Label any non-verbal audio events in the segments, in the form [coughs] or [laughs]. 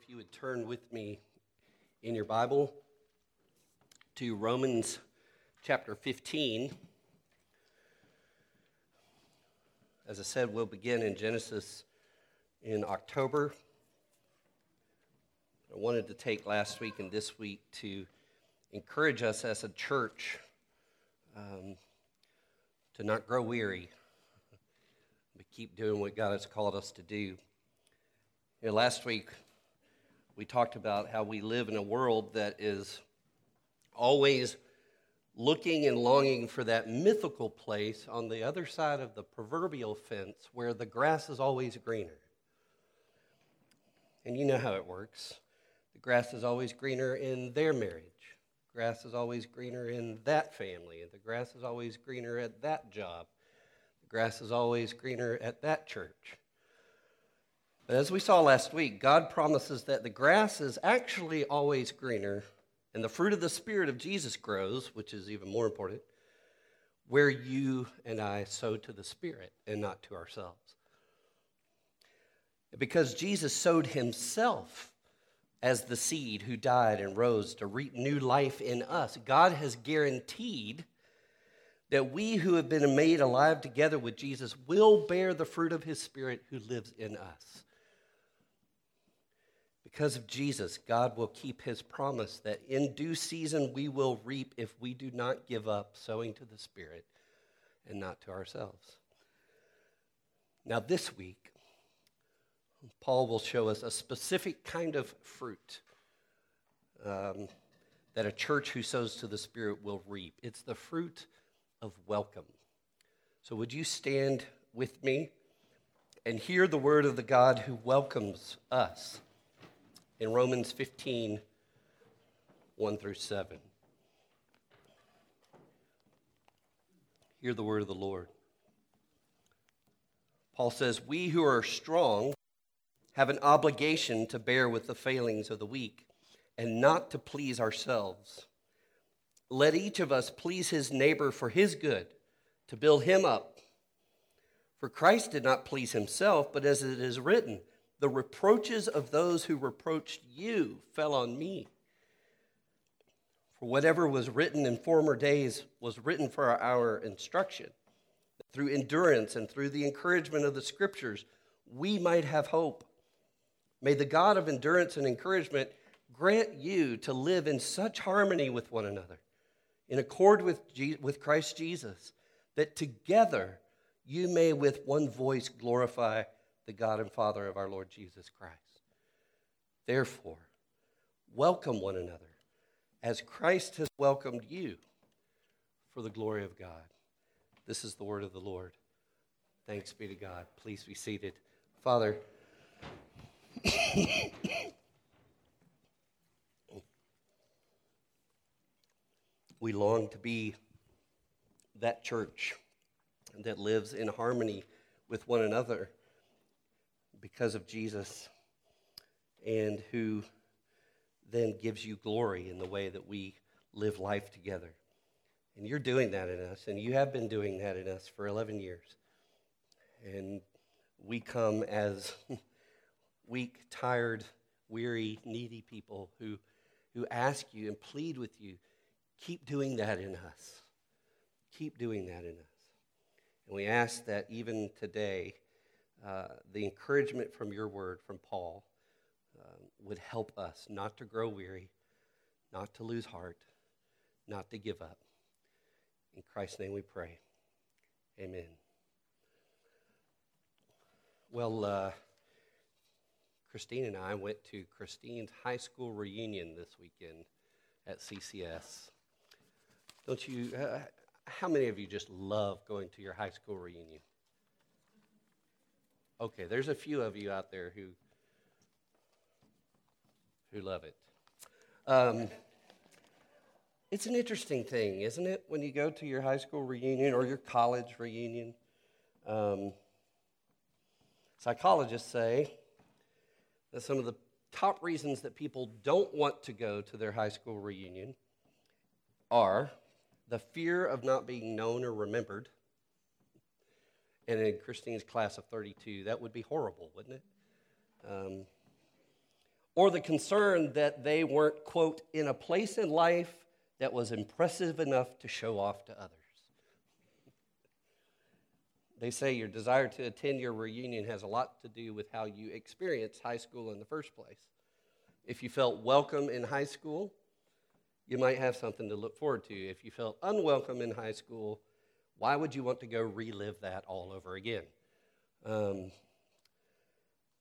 if you would turn with me in your Bible to Romans chapter 15. As I said, we'll begin in Genesis in October. I wanted to take last week and this week to encourage us as a church um, to not grow weary, but keep doing what God has called us to do. You know, last week we talked about how we live in a world that is always looking and longing for that mythical place on the other side of the proverbial fence where the grass is always greener. And you know how it works. The grass is always greener in their marriage. Grass is always greener in that family. The grass is always greener at that job. The grass is always greener at that church. But as we saw last week, God promises that the grass is actually always greener and the fruit of the Spirit of Jesus grows, which is even more important, where you and I sow to the Spirit and not to ourselves. Because Jesus sowed himself as the seed who died and rose to reap new life in us, God has guaranteed that we who have been made alive together with Jesus will bear the fruit of his Spirit who lives in us. Because of Jesus, God will keep his promise that in due season we will reap if we do not give up sowing to the Spirit and not to ourselves. Now, this week, Paul will show us a specific kind of fruit um, that a church who sows to the Spirit will reap. It's the fruit of welcome. So, would you stand with me and hear the word of the God who welcomes us? In Romans 15 1 through 7. Hear the word of the Lord. Paul says, We who are strong have an obligation to bear with the failings of the weak and not to please ourselves. Let each of us please his neighbor for his good, to build him up. For Christ did not please himself, but as it is written, the reproaches of those who reproached you fell on me. For whatever was written in former days was written for our instruction. Through endurance and through the encouragement of the scriptures, we might have hope. May the God of endurance and encouragement grant you to live in such harmony with one another, in accord with, with Christ Jesus, that together you may with one voice glorify the God and Father of our Lord Jesus Christ. Therefore, welcome one another as Christ has welcomed you for the glory of God. This is the word of the Lord. Thanks be to God. Please be seated. Father, [coughs] we long to be that church that lives in harmony with one another because of Jesus and who then gives you glory in the way that we live life together. And you're doing that in us, and you have been doing that in us for 11 years. And we come as [laughs] weak, tired, weary, needy people who, who ask you and plead with you keep doing that in us. Keep doing that in us. And we ask that even today, uh, the encouragement from your word, from Paul, uh, would help us not to grow weary, not to lose heart, not to give up. In Christ's name we pray. Amen. Well, uh, Christine and I went to Christine's high school reunion this weekend at CCS. Don't you? Uh, how many of you just love going to your high school reunion? Okay, there's a few of you out there who who love it. Um, it's an interesting thing, isn't it, when you go to your high school reunion or your college reunion? Um, psychologists say that some of the top reasons that people don't want to go to their high school reunion are the fear of not being known or remembered, and in Christine's class of 32, that would be horrible, wouldn't it? Um, or the concern that they weren't, quote, in a place in life that was impressive enough to show off to others. [laughs] They say your desire to attend your reunion has a lot to do with how you experienced high school in the first place. If you felt welcome in high school, you might have something to look forward to. If you felt unwelcome in high school, why would you want to go relive that all over again? Um,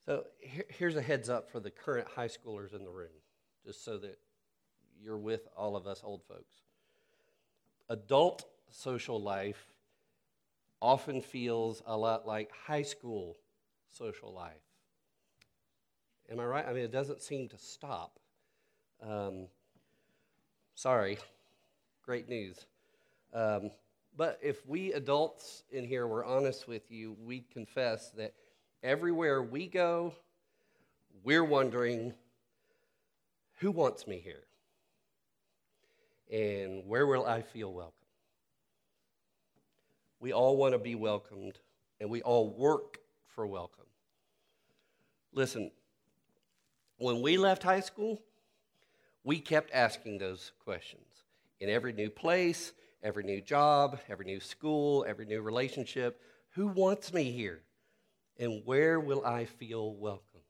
so here, here's a heads up for the current high schoolers in the room, just so that you're with all of us old folks. Adult social life often feels a lot like high school social life. Am I right? I mean, it doesn't seem to stop. Um, sorry, great news. Um, but if we adults in here were honest with you, we'd confess that everywhere we go, we're wondering who wants me here? And where will I feel welcome? We all want to be welcomed, and we all work for welcome. Listen, when we left high school, we kept asking those questions. In every new place, every new job, every new school, every new relationship. Who wants me here? And where will I feel welcome?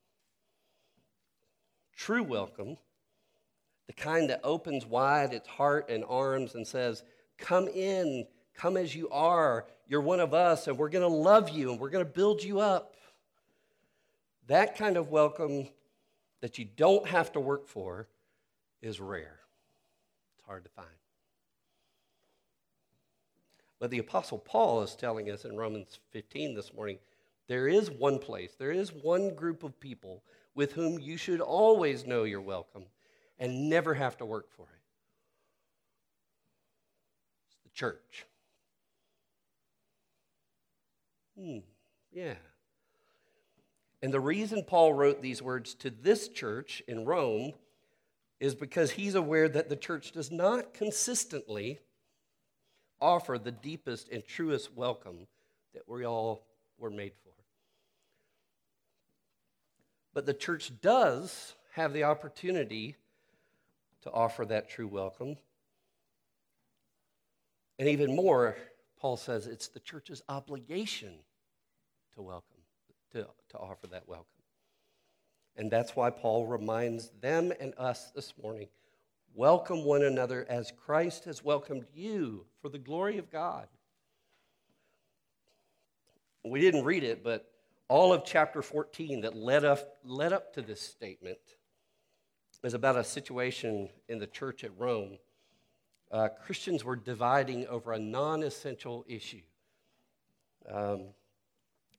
True welcome, the kind that opens wide its heart and arms and says, Come in, come as you are. You're one of us, and we're going to love you and we're going to build you up. That kind of welcome that you don't have to work for is rare. It's hard to find. But the Apostle Paul is telling us in Romans 15 this morning there is one place, there is one group of people with whom you should always know you're welcome and never have to work for it. It's the church. Hmm, yeah. And the reason Paul wrote these words to this church in Rome is because he's aware that the church does not consistently offer the deepest and truest welcome that we all were made for. But the church does have the opportunity to offer that true welcome. And even more, Paul says it's the church's obligation to welcome, to, to offer that welcome. And that's why Paul reminds them and us this morning Welcome one another as Christ has welcomed you for the glory of God. We didn't read it, but all of chapter 14 that led up, led up to this statement is about a situation in the church at Rome. Uh, Christians were dividing over a non essential issue. Um,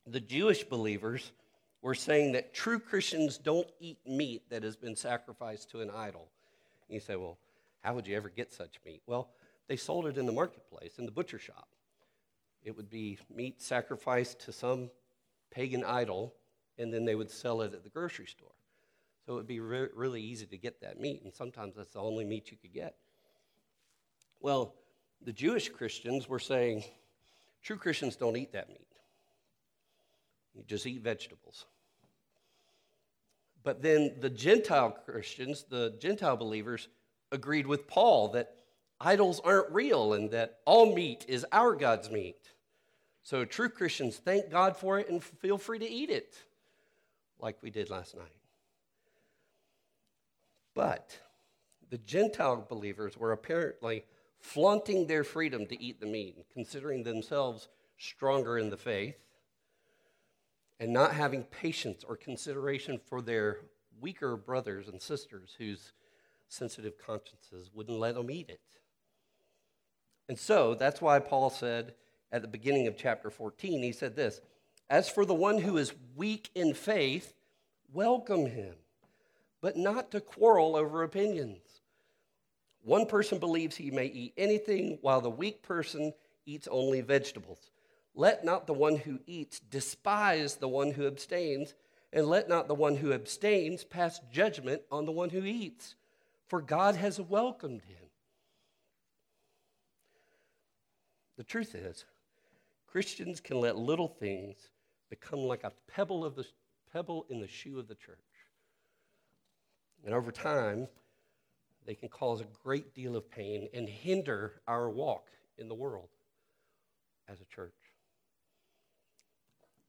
the Jewish believers were saying that true Christians don't eat meat that has been sacrificed to an idol. You say, well, how would you ever get such meat? Well, they sold it in the marketplace, in the butcher shop. It would be meat sacrificed to some pagan idol, and then they would sell it at the grocery store. So it would be re- really easy to get that meat, and sometimes that's the only meat you could get. Well, the Jewish Christians were saying, true Christians don't eat that meat. You just eat vegetables. But then the Gentile Christians, the Gentile believers, agreed with Paul that idols aren't real and that all meat is our God's meat. So true Christians thank God for it and feel free to eat it, like we did last night. But the Gentile believers were apparently flaunting their freedom to eat the meat, considering themselves stronger in the faith and not having patience or consideration for their weaker brothers and sisters whose sensitive consciences wouldn't let them eat it. And so that's why Paul said at the beginning of chapter 14, he said this As for the one who is weak in faith, welcome him, but not to quarrel over opinions. One person believes he may eat anything, while the weak person eats only vegetables. Let not the one who eats despise the one who abstains, and let not the one who abstains pass judgment on the one who eats, for God has welcomed him. The truth is, Christians can let little things become like a pebble of the pebble in the shoe of the church. And over time, they can cause a great deal of pain and hinder our walk in the world as a church.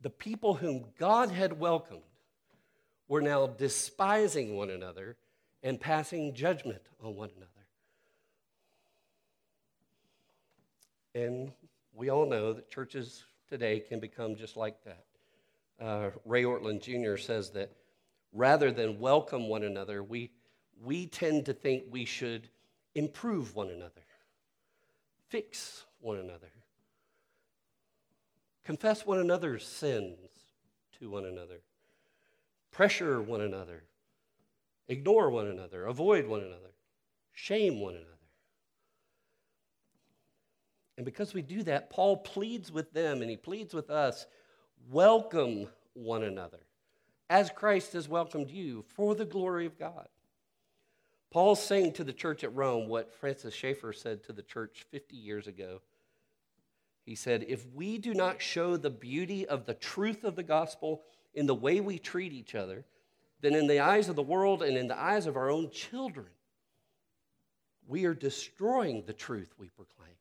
The people whom God had welcomed were now despising one another and passing judgment on one another. And we all know that churches today can become just like that. Uh, Ray Ortlund Jr. says that rather than welcome one another, we, we tend to think we should improve one another, fix one another, confess one another's sins to one another, pressure one another, ignore one another, avoid one another, shame one another. And because we do that, Paul pleads with them and he pleads with us welcome one another as Christ has welcomed you for the glory of God. Paul's saying to the church at Rome what Francis Schaeffer said to the church 50 years ago. He said, If we do not show the beauty of the truth of the gospel in the way we treat each other, then in the eyes of the world and in the eyes of our own children, we are destroying the truth we proclaim.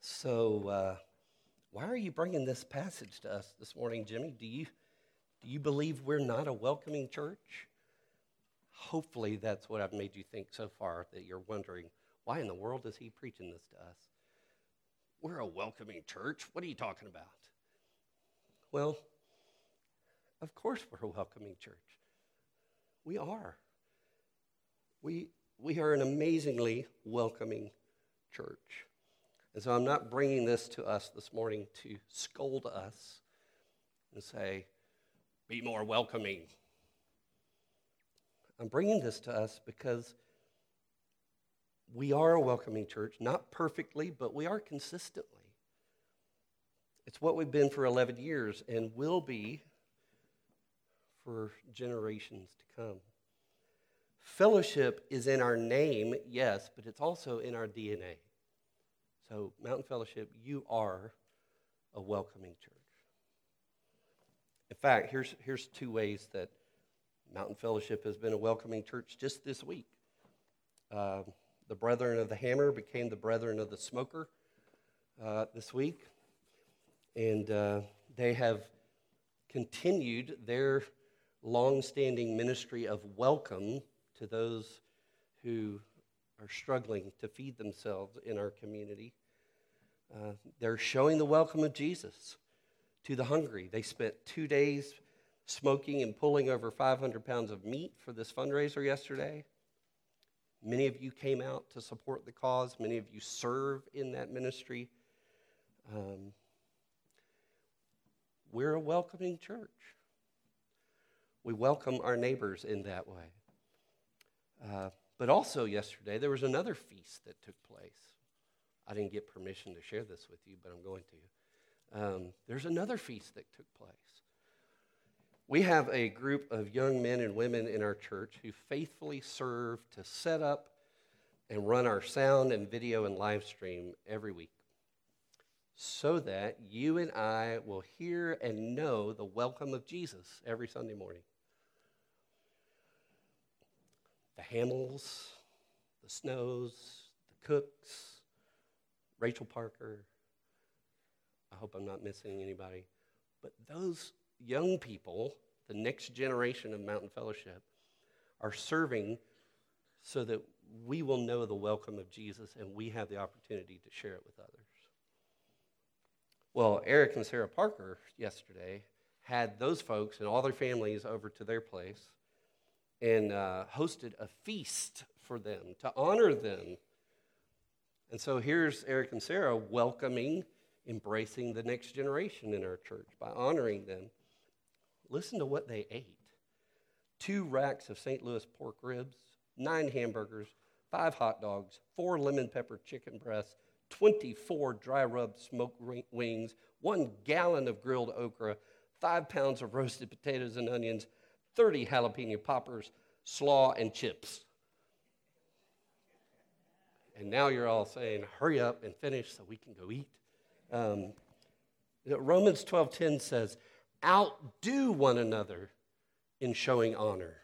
So, uh, why are you bringing this passage to us this morning, Jimmy? Do you, do you believe we're not a welcoming church? Hopefully, that's what I've made you think so far, that you're wondering, why in the world is he preaching this to us? We're a welcoming church. What are you talking about? Well, of course, we're a welcoming church. We are. We, we are an amazingly welcoming church. And so I'm not bringing this to us this morning to scold us and say, be more welcoming. I'm bringing this to us because we are a welcoming church, not perfectly, but we are consistently. It's what we've been for 11 years and will be for generations to come. Fellowship is in our name, yes, but it's also in our DNA. So, Mountain Fellowship, you are a welcoming church. In fact, here's, here's two ways that Mountain Fellowship has been a welcoming church just this week. Uh, the Brethren of the Hammer became the Brethren of the Smoker uh, this week, and uh, they have continued their long-standing ministry of welcome to those who are struggling to feed themselves in our community. Uh, they're showing the welcome of Jesus to the hungry. They spent two days smoking and pulling over 500 pounds of meat for this fundraiser yesterday. Many of you came out to support the cause, many of you serve in that ministry. Um, we're a welcoming church. We welcome our neighbors in that way. Uh, but also, yesterday, there was another feast that took place. I didn't get permission to share this with you, but I'm going to. Um, there's another feast that took place. We have a group of young men and women in our church who faithfully serve to set up and run our sound and video and live stream every week so that you and I will hear and know the welcome of Jesus every Sunday morning. The Hamels, the Snows, the Cooks, Rachel Parker. I hope I'm not missing anybody. But those young people, the next generation of Mountain Fellowship, are serving so that we will know the welcome of Jesus and we have the opportunity to share it with others. Well, Eric and Sarah Parker yesterday had those folks and all their families over to their place and uh, hosted a feast for them to honor them. And so here's Eric and Sarah welcoming, embracing the next generation in our church by honoring them. Listen to what they ate two racks of St. Louis pork ribs, nine hamburgers, five hot dogs, four lemon pepper chicken breasts, 24 dry rub smoked wings, one gallon of grilled okra, five pounds of roasted potatoes and onions, 30 jalapeno poppers, slaw, and chips. And now you're all saying, hurry up and finish so we can go eat. Um, Romans 12:10 says, outdo one another in showing honor.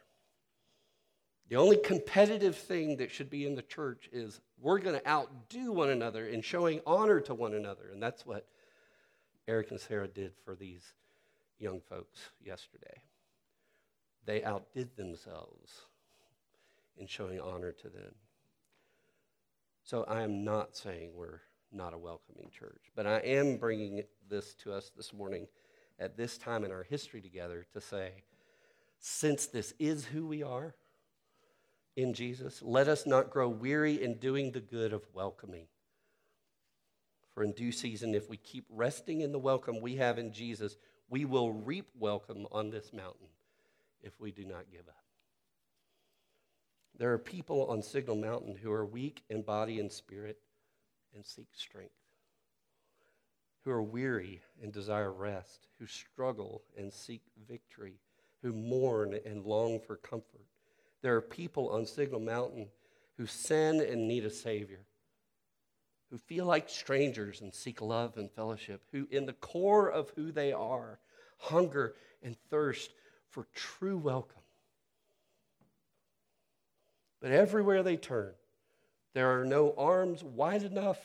The only competitive thing that should be in the church is we're going to outdo one another in showing honor to one another. And that's what Eric and Sarah did for these young folks yesterday. They outdid themselves in showing honor to them. So I am not saying we're not a welcoming church, but I am bringing this to us this morning at this time in our history together to say, since this is who we are in Jesus, let us not grow weary in doing the good of welcoming. For in due season, if we keep resting in the welcome we have in Jesus, we will reap welcome on this mountain if we do not give up. There are people on Signal Mountain who are weak in body and spirit and seek strength, who are weary and desire rest, who struggle and seek victory, who mourn and long for comfort. There are people on Signal Mountain who sin and need a Savior, who feel like strangers and seek love and fellowship, who, in the core of who they are, hunger and thirst for true welcome. But everywhere they turn, there are no arms wide enough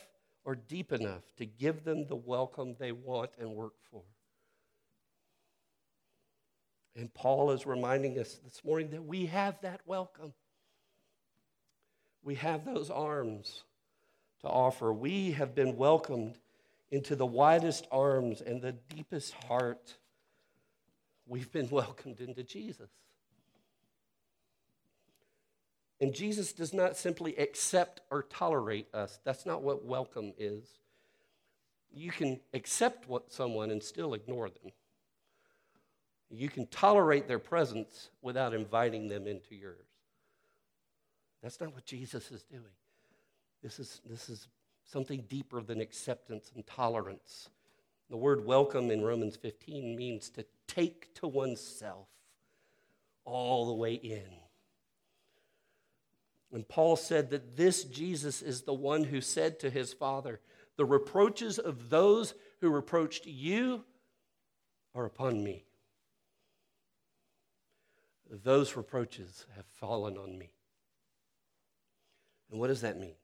or deep enough to give them the welcome they want and work for. And Paul is reminding us this morning that we have that welcome. We have those arms to offer. We have been welcomed into the widest arms and the deepest heart. We've been [laughs] welcomed into Jesus. And Jesus does not simply accept or tolerate us. That's not what welcome is. You can accept what someone and still ignore them. You can tolerate their presence without inviting them into yours. That's not what Jesus is doing. This is, this is something deeper than acceptance and tolerance. The word welcome in Romans 15 means to take to oneself all the way in. And Paul said that this Jesus is the one who said to his Father, The reproaches of those who reproached you are upon me. Those reproaches have fallen on me. And what does that mean?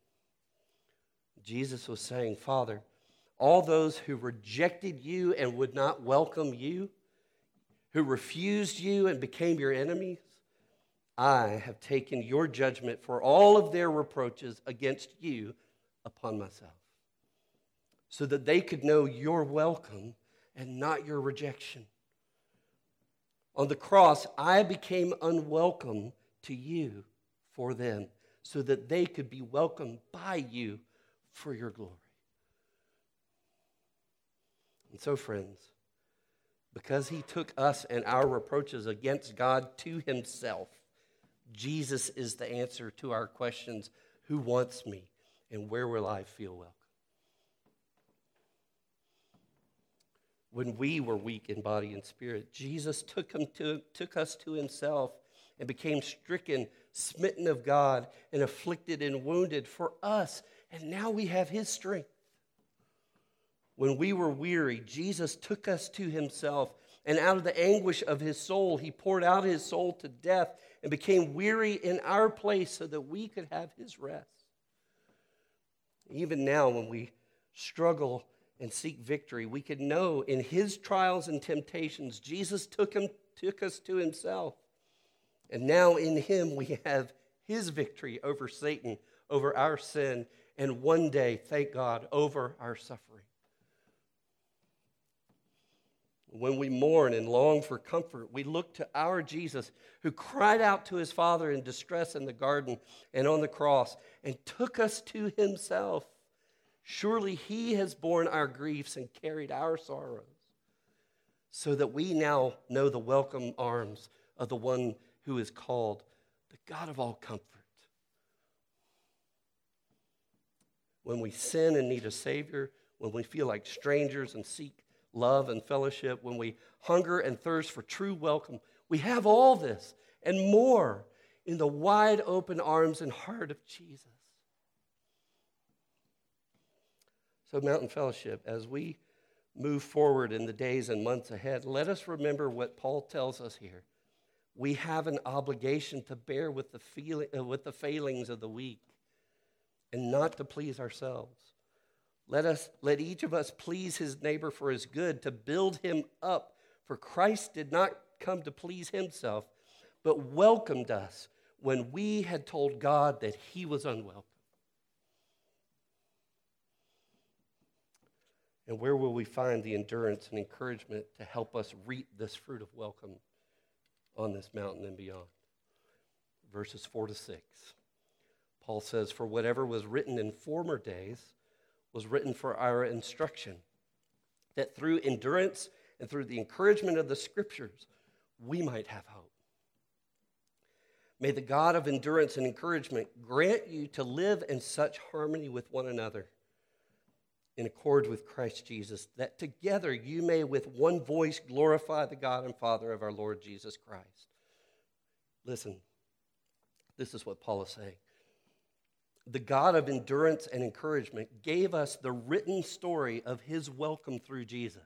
Jesus was saying, Father, all those who rejected you and would not welcome you, who refused you and became your enemies, I have taken your judgment for all of their reproaches against you upon myself, so that they could know your welcome and not your rejection. On the cross, I became unwelcome to you for them, so that they could be welcomed by you for your glory. And so, friends, because he took us and our reproaches against God to himself, Jesus is the answer to our questions who wants me and where will I feel welcome? When we were weak in body and spirit, Jesus took, him to, took us to himself and became stricken, smitten of God, and afflicted and wounded for us. And now we have his strength. When we were weary, Jesus took us to himself, and out of the anguish of his soul, he poured out his soul to death and became weary in our place so that we could have his rest. Even now, when we struggle and seek victory, we can know in his trials and temptations, Jesus took, him, took us to himself. And now in him, we have his victory over Satan, over our sin, and one day, thank God, over our suffering. When we mourn and long for comfort, we look to our Jesus who cried out to his Father in distress in the garden and on the cross and took us to himself. Surely he has borne our griefs and carried our sorrows, so that we now know the welcome arms of the one who is called the God of all comfort. When we sin and need a Savior, when we feel like strangers and seek love and fellowship, when we hunger and thirst for true welcome, we have all this and more in the wide open arms and heart of Jesus. So, Mountain Fellowship, as we move forward in the days and months ahead, let us remember what Paul tells us here. we have an obligation to bear with the, feeling, uh, with the failings of the weak and not to please ourselves. Let, us, let each of us please his neighbor for his good, to build him up. For Christ did not come to please himself, but welcomed us when we had told God that he was unwelcome. And where will we find the endurance and encouragement to help us reap this fruit of welcome on this mountain and beyond? Verses 4 to 6. Paul says, For whatever was written in former days was written for our instruction, that through endurance and through the encouragement of the scriptures, we might have hope. May the God of endurance and encouragement grant you to live in such harmony with one another, in accord with Christ Jesus, that together you may with one voice glorify the God and Father of our Lord Jesus Christ. Listen, this is what Paul is saying the God of endurance and encouragement, gave us the written story of his welcome through Jesus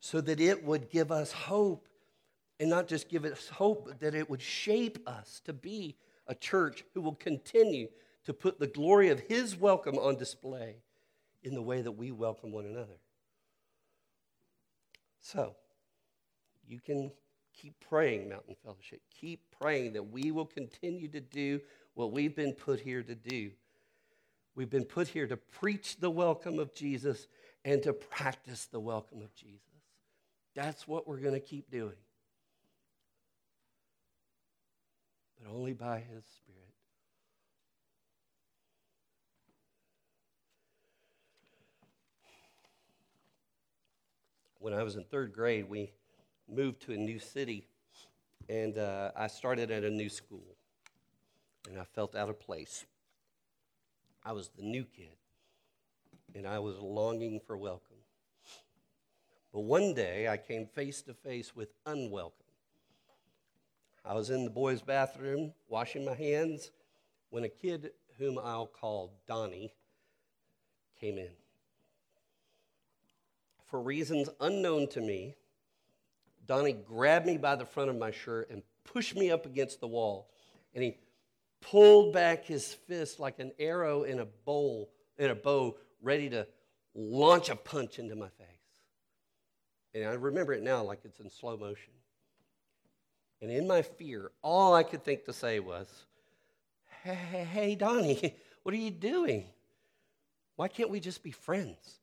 so that it would give us hope and not just give us hope, but that it would shape us to be a church who will continue to put the glory of his welcome on display in the way that we welcome one another. So, you can keep praying, Mountain Fellowship. Keep praying that we will continue to do what we've been put here to do. We've been put here to preach the welcome of Jesus and to practice the welcome of Jesus. That's what we're going to keep doing. But only by His Spirit. When I was in third grade, we moved to a new city, and uh, I started at a new school and I felt out of place. I was the new kid, and I was longing for welcome. But one day I came face to face with unwelcome. I was in the boys' bathroom washing my hands when a kid whom I'll call Donnie came in. For reasons unknown to me, Donnie grabbed me by the front of my shirt and pushed me up against the wall. And he pulled back his fist like an arrow in a bowl, in a bow, ready to launch a punch into my face. And I remember it now like it's in slow motion. And in my fear, all I could think to say was, Hey, hey, hey Donnie, [laughs] what are you doing? Why can't we just be friends?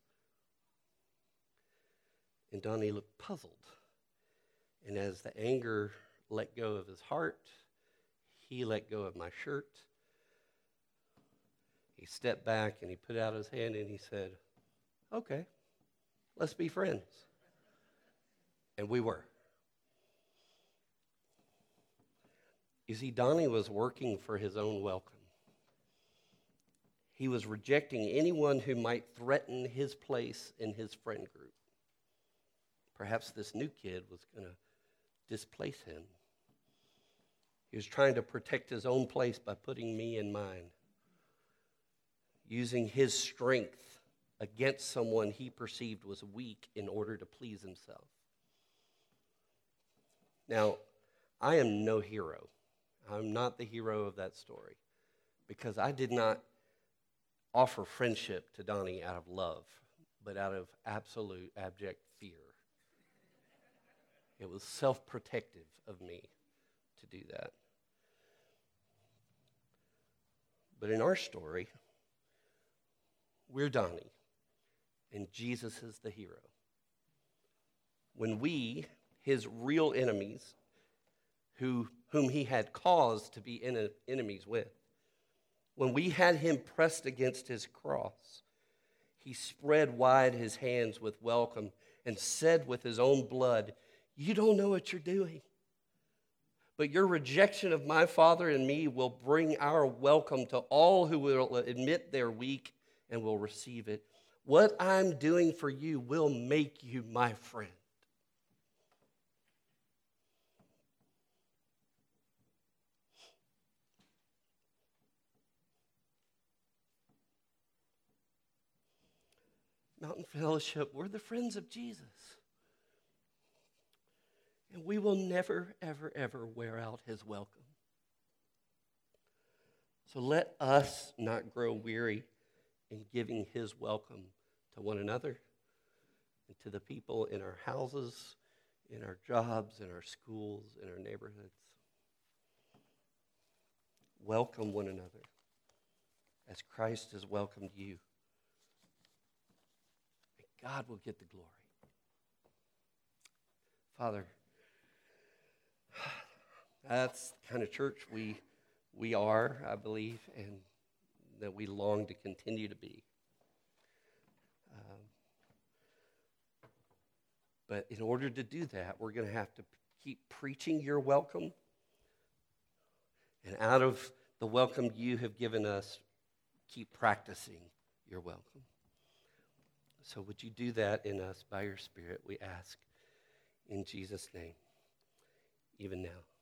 And Donnie looked puzzled. And as the anger let go of his heart, he let go of my shirt. He stepped back and he put out his hand and he said, Okay, let's be friends. And we were. You see, Donnie was working for his own welcome. He was rejecting anyone who might threaten his place in his friend group. Perhaps this new kid was going to displace him. He was trying to protect his own place by putting me in mine, using his strength against someone he perceived was weak in order to please himself. Now, I am no hero. I'm not the hero of that story because I did not offer friendship to Donnie out of love, but out of absolute abject fear. It was self protective of me to do that. But in our story, we're Donnie, and Jesus is the hero. When we, his real enemies, who, whom he had cause to be en- enemies with, when we had him pressed against his cross, he spread wide his hands with welcome and said with his own blood, You don't know what you're doing. But your rejection of my Father and me will bring our welcome to all who will admit they're weak and will receive it. What I'm doing for you will make you my friend. Mountain Fellowship, we're the friends of Jesus. And we will never, ever, ever wear out his welcome. So let us not grow weary in giving his welcome to one another and to the people in our houses, in our jobs, in our schools, in our neighborhoods. Welcome one another as Christ has welcomed you. And God will get the glory. Father, that's the kind of church we, we are, I believe, and that we long to continue to be. Um, but in order to do that, we're going to have to keep preaching your welcome. And out of the welcome you have given us, keep practicing your welcome. So, would you do that in us by your Spirit, we ask in Jesus' name, even now.